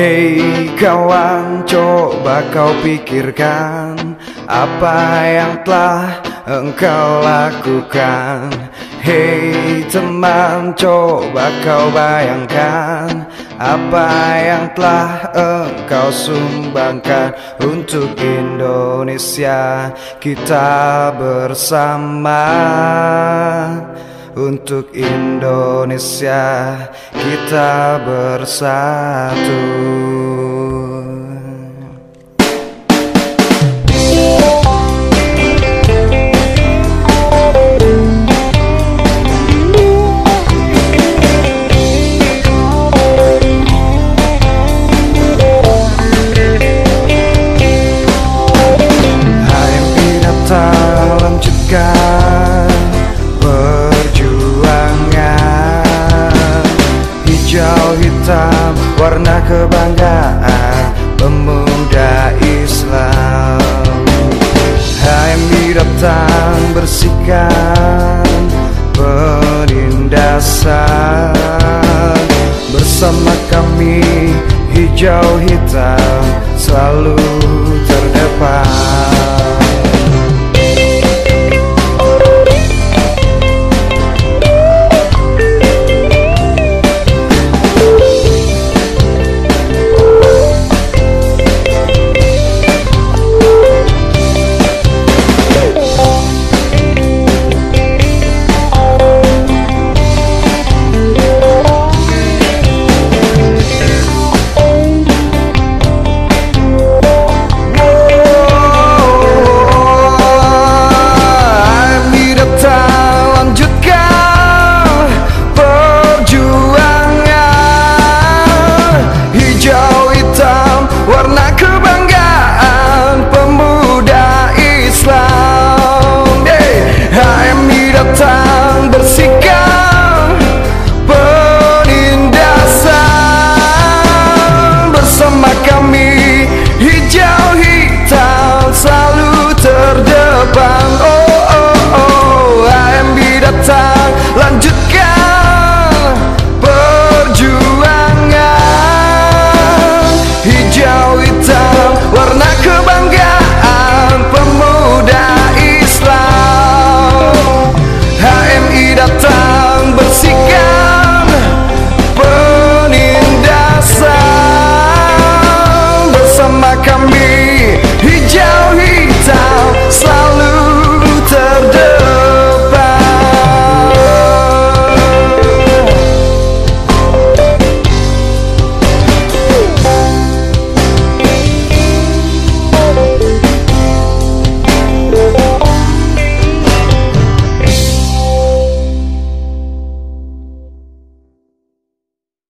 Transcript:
Hei kawan, coba kau pikirkan apa yang telah engkau lakukan. Hei teman, coba kau bayangkan apa yang telah engkau sumbangkan untuk Indonesia kita bersama. Untuk Indonesia kita bersatu. Ayo atau hitam Warna kebanggaan pemuda Islam. HMI datang bersihkan penindasan. Bersama kami hijau hitam selalu